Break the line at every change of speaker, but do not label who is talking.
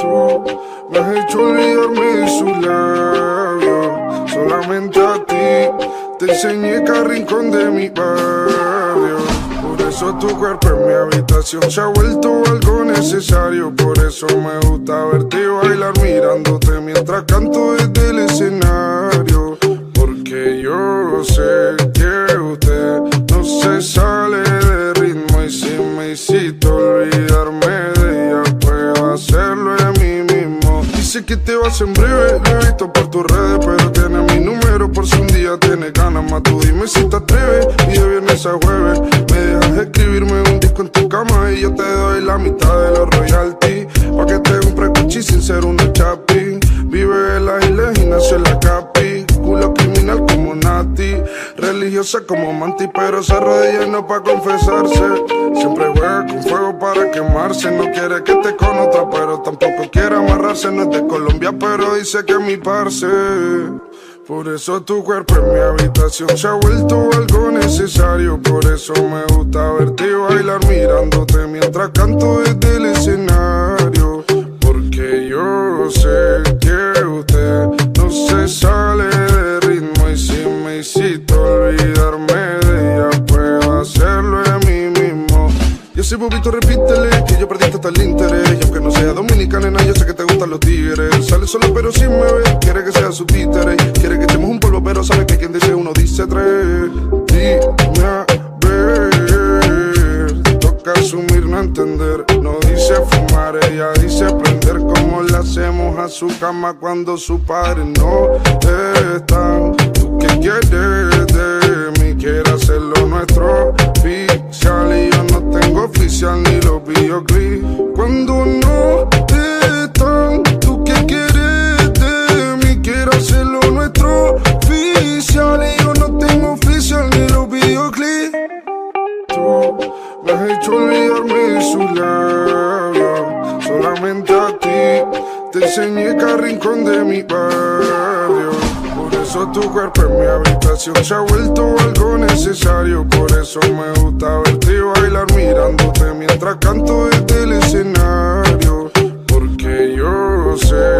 Tú me has hecho olvidarme de su labio. Solamente a ti te enseñé cada rincón de mi barrio. Por eso tu cuerpo en mi habitación se ha vuelto algo necesario. Por eso me gusta verte bailar mirándote mientras canto desde el escenario. Dice que te vas en breve, lo he visto por tus redes, pero tiene mi número por si un día tienes ganas más. Tú dime si te atreves y de viernes a jueves me dejas escribirme un disco en tu cama y yo te doy la mitad de los royalties. Pa' que te un precuchi sin ser una chapi. Vive en las islas y nació en la capi. Culo como Nati. Religiosa como Manti, pero se arrodilla no pa' confesarse. Siempre juega con fuego para quemarse. No quiere que esté con otra, pero tampoco quiere amarrarse. No es de Colombia, pero dice que es mi parce. Por eso tu cuerpo en mi habitación se ha vuelto algo necesario. Por eso me gusta verte bailar mirándote mientras canto desde Y ese bobito repítele que yo perdí hasta el interés. Y aunque no sea dominicana, yo sé que te gustan los tigres. Sale solo pero sin me ve, quiere que sea su títere. Quiere que echemos un polvo, pero sabe que quien dice uno dice tres. Dime a ver, toca asumir, no entender. No dice fumar, ella dice prender. Como le hacemos a su cama cuando su padre no está. ¿Tú qué quieres Cuando no están, ¿tú qué quieres de mí? Quiero hacerlo nuestro oficial y yo no tengo oficial ni los videoclips. Tú me has hecho olvidarme de su labio. Solamente a ti te enseñé cada rincón de mi barrio. Tu cuerpo en mi habitación se ha vuelto algo necesario. Por eso me gusta verte bailar mirándote mientras canto desde el escenario. Porque yo sé